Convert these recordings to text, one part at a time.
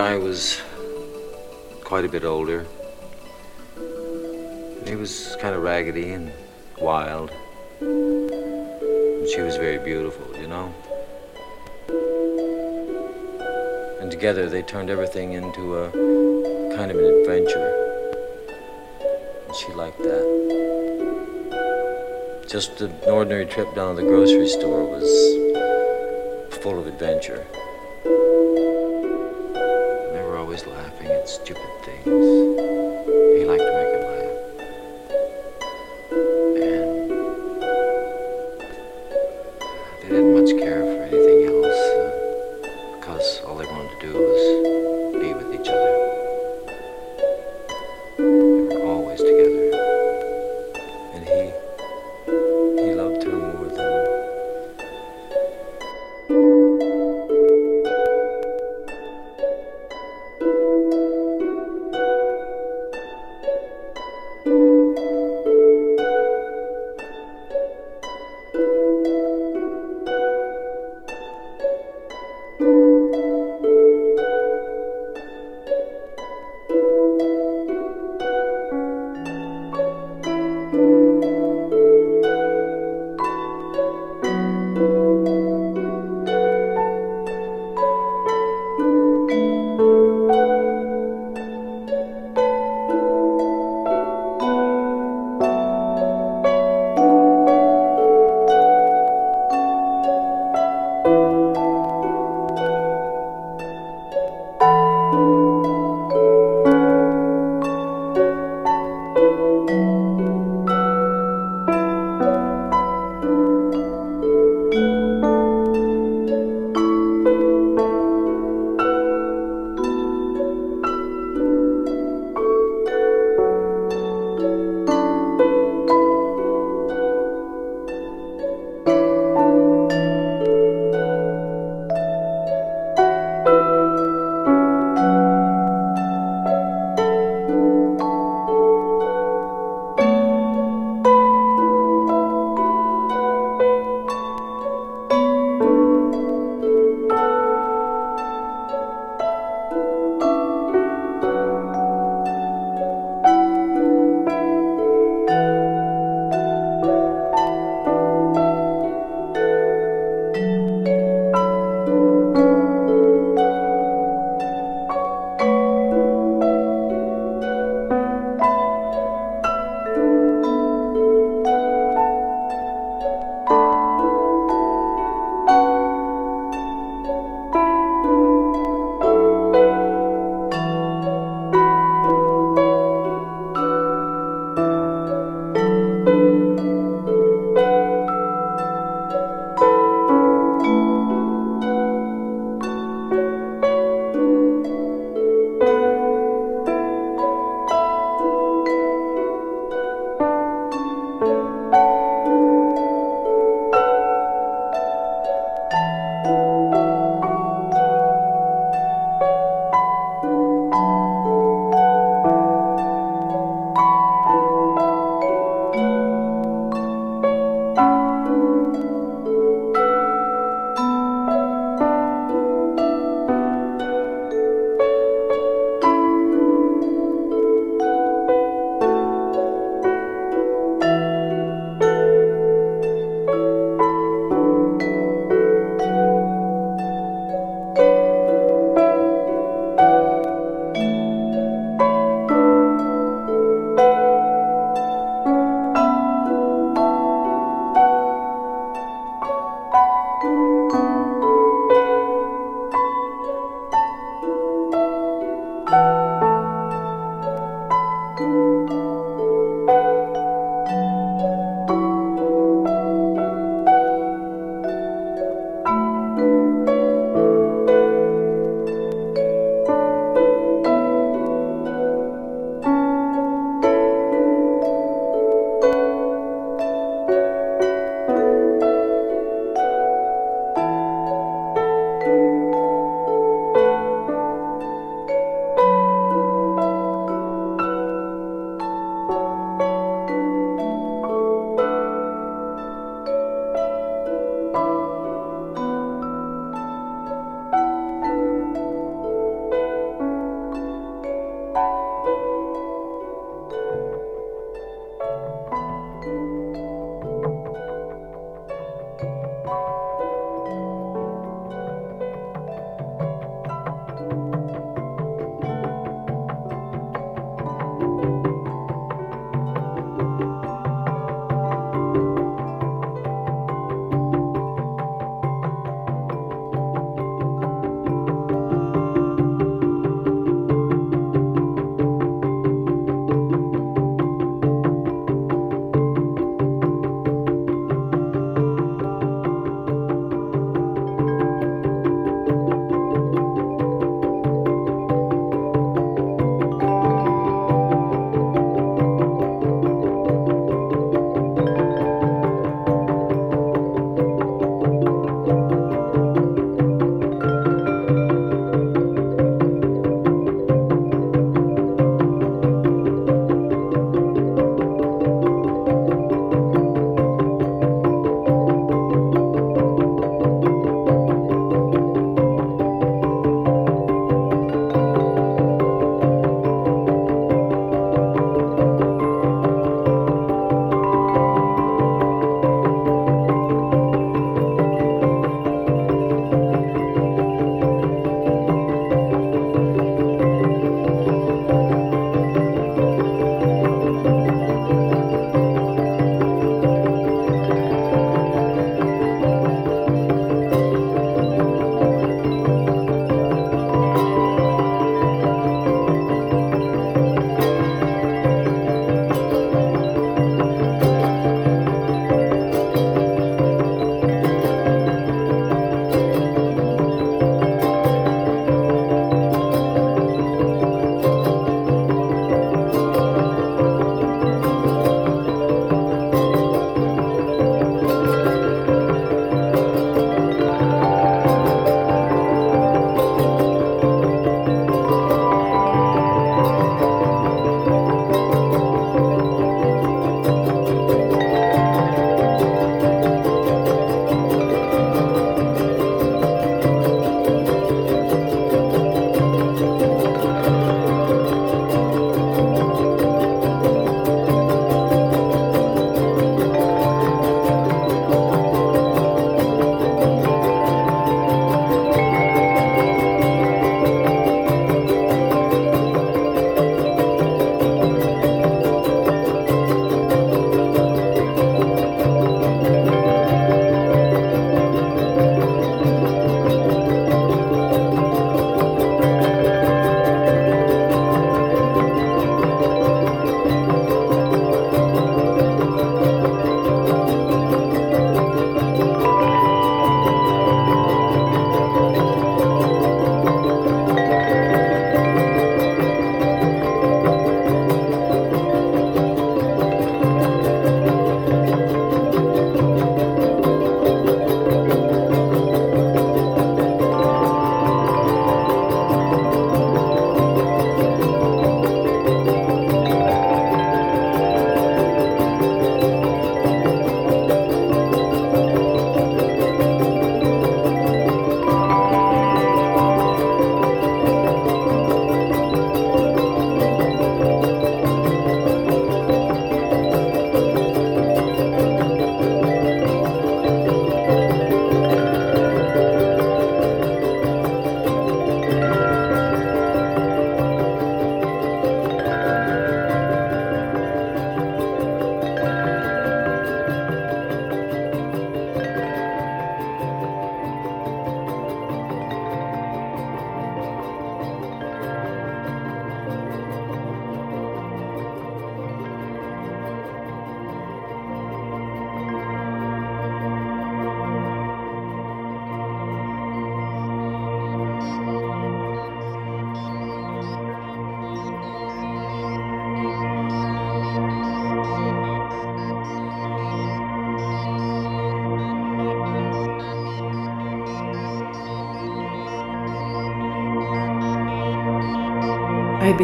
guy was quite a bit older. He was kind of raggedy and wild. And she was very beautiful, you know? And together they turned everything into a kind of an adventure. And she liked that. Just an ordinary trip down to the grocery store was full of adventure. Stupid things. He liked to make them laugh. And they didn't much care for anything else uh, because all they wanted to do was be with each other.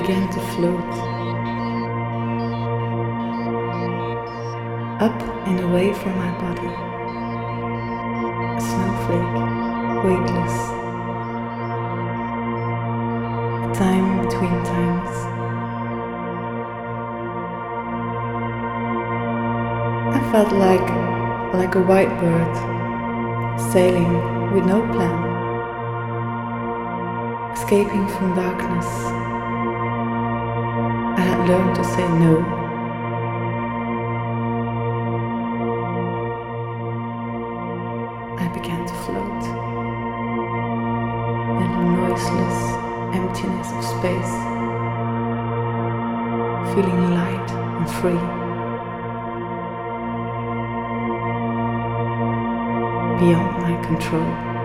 Began to float up and away from my body. A snowflake, weightless. A time between times. I felt like like a white bird sailing with no plan, escaping from darkness. Learned to say no. I began to float in the noiseless emptiness of space, feeling light and free. Beyond my control.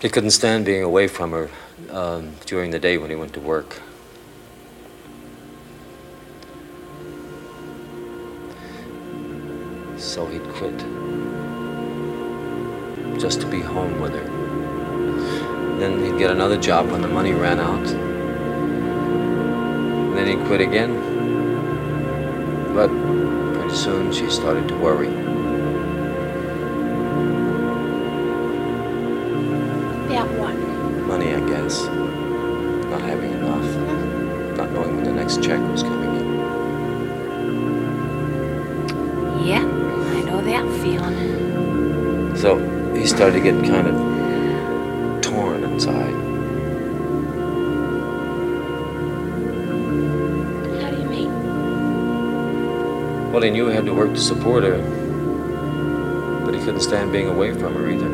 He couldn't stand being away from her um, during the day when he went to work. So he'd quit just to be home with her. Then he'd get another job when the money ran out. And then he'd quit again. But pretty soon she started to worry. Check was coming in. Yeah, I know that feeling. So he started to get kind of torn inside. How do you mean? Well, he knew he had to work to support her, but he couldn't stand being away from her either.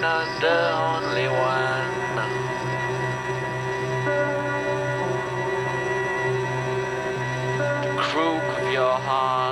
not the only one. The crook of your heart.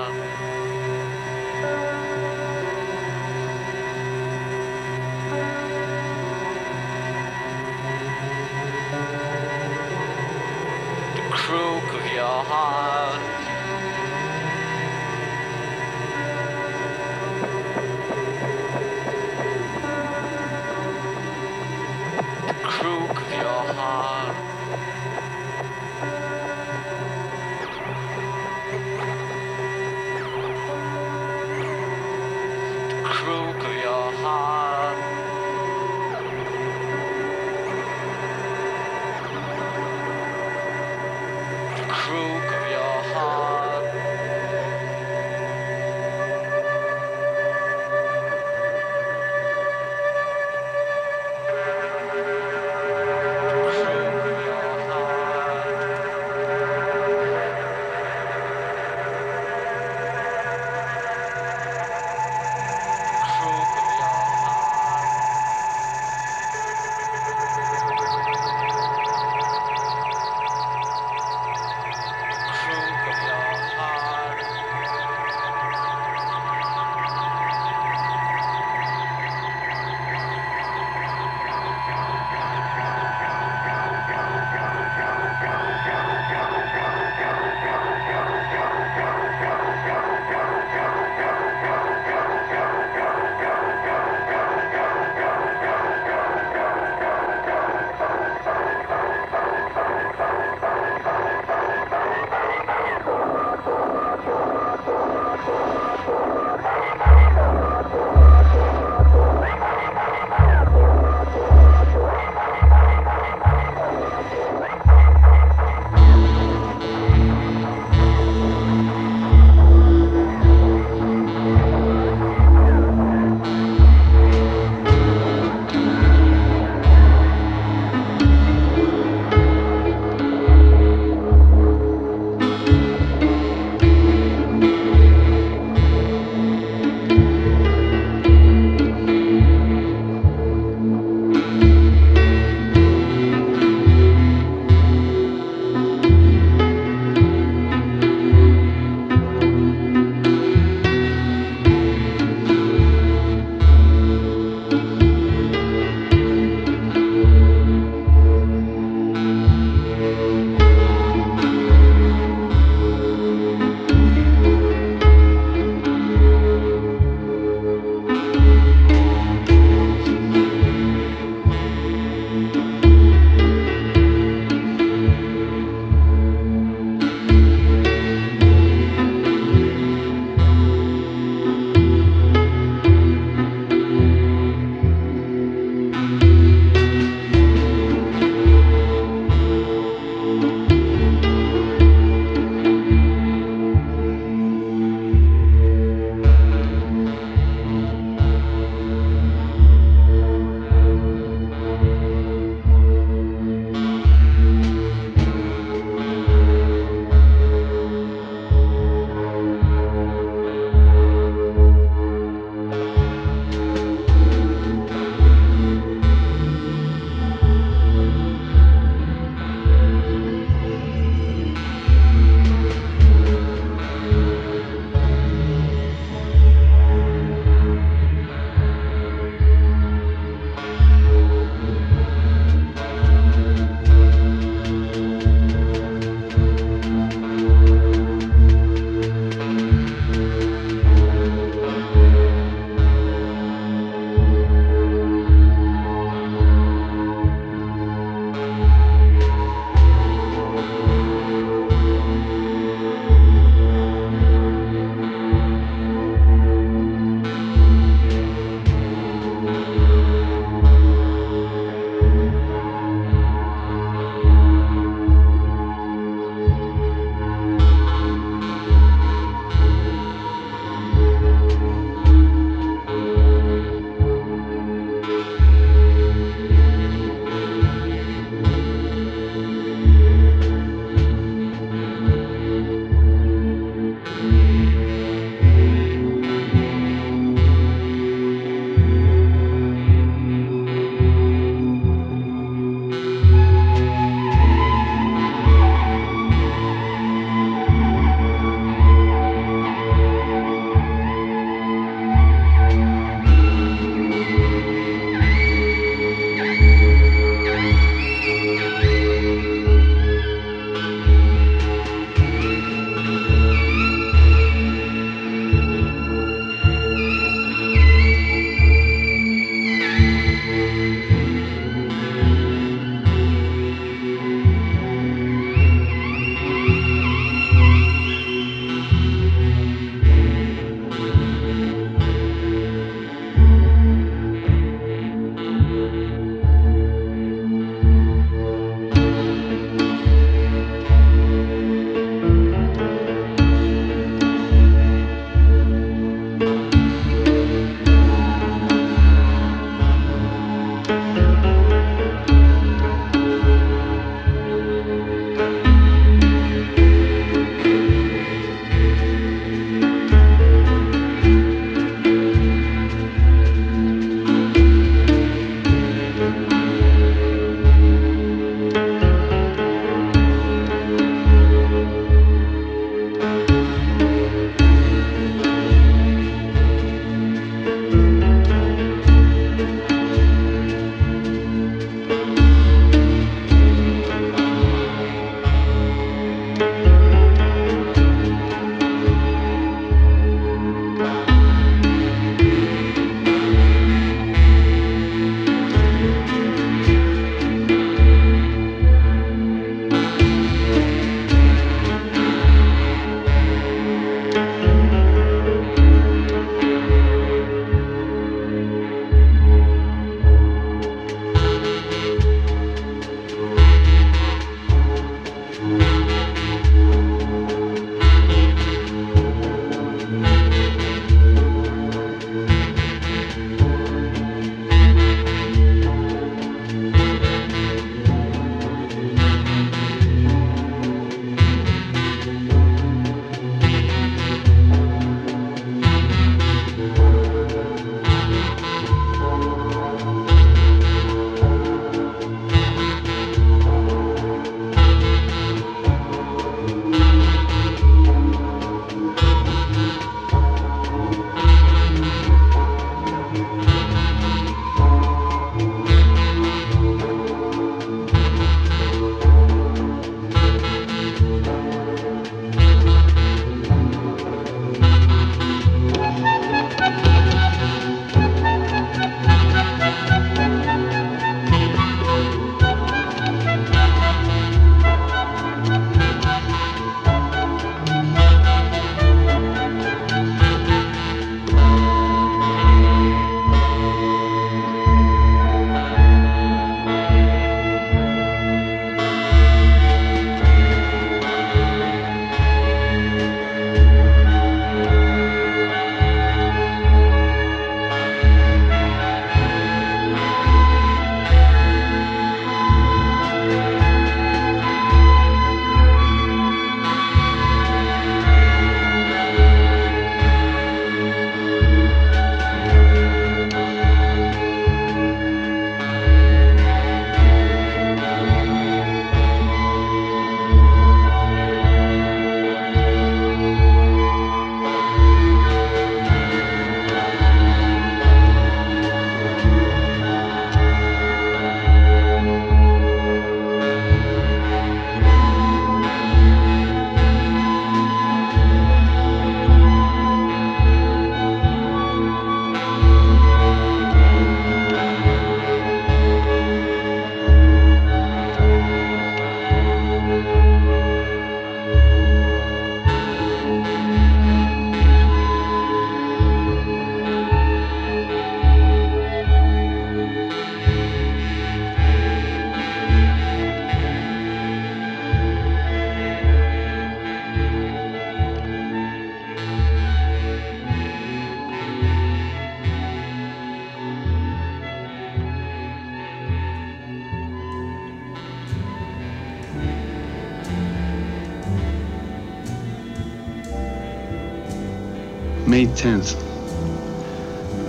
May 10th.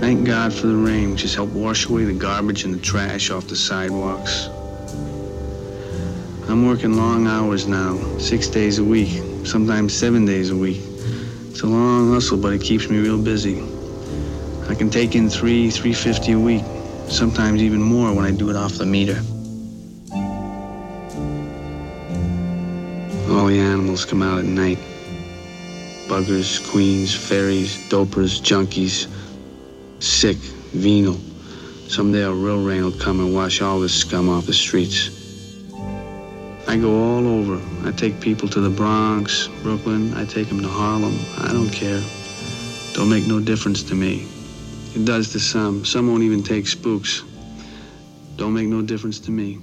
Thank God for the rain, which has helped wash away the garbage and the trash off the sidewalks. I'm working long hours now, six days a week, sometimes seven days a week. It's a long hustle, but it keeps me real busy. I can take in three, 350 a week, sometimes even more when I do it off the meter. All the animals come out at night. Buggers, queens, fairies, dopers, junkies, sick, venal. Someday a real rain will come and wash all this scum off the streets. I go all over. I take people to the Bronx, Brooklyn. I take them to Harlem. I don't care. Don't make no difference to me. It does to some. Some won't even take spooks. Don't make no difference to me.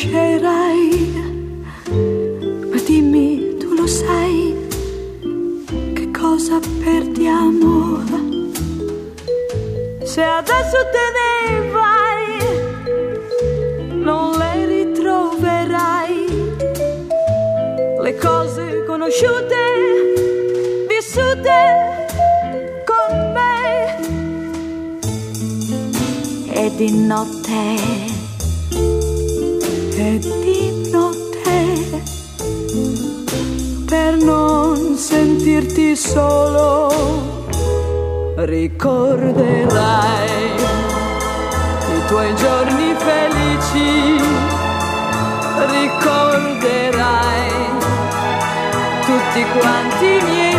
Lascerai. Ma dimmi, tu lo sai, che cosa perdiamo? Se adesso te ne vai, non le ritroverai. Le cose conosciute, vissute con me. E di notte sentirti solo ricorderai i tuoi giorni felici ricorderai tutti quanti i miei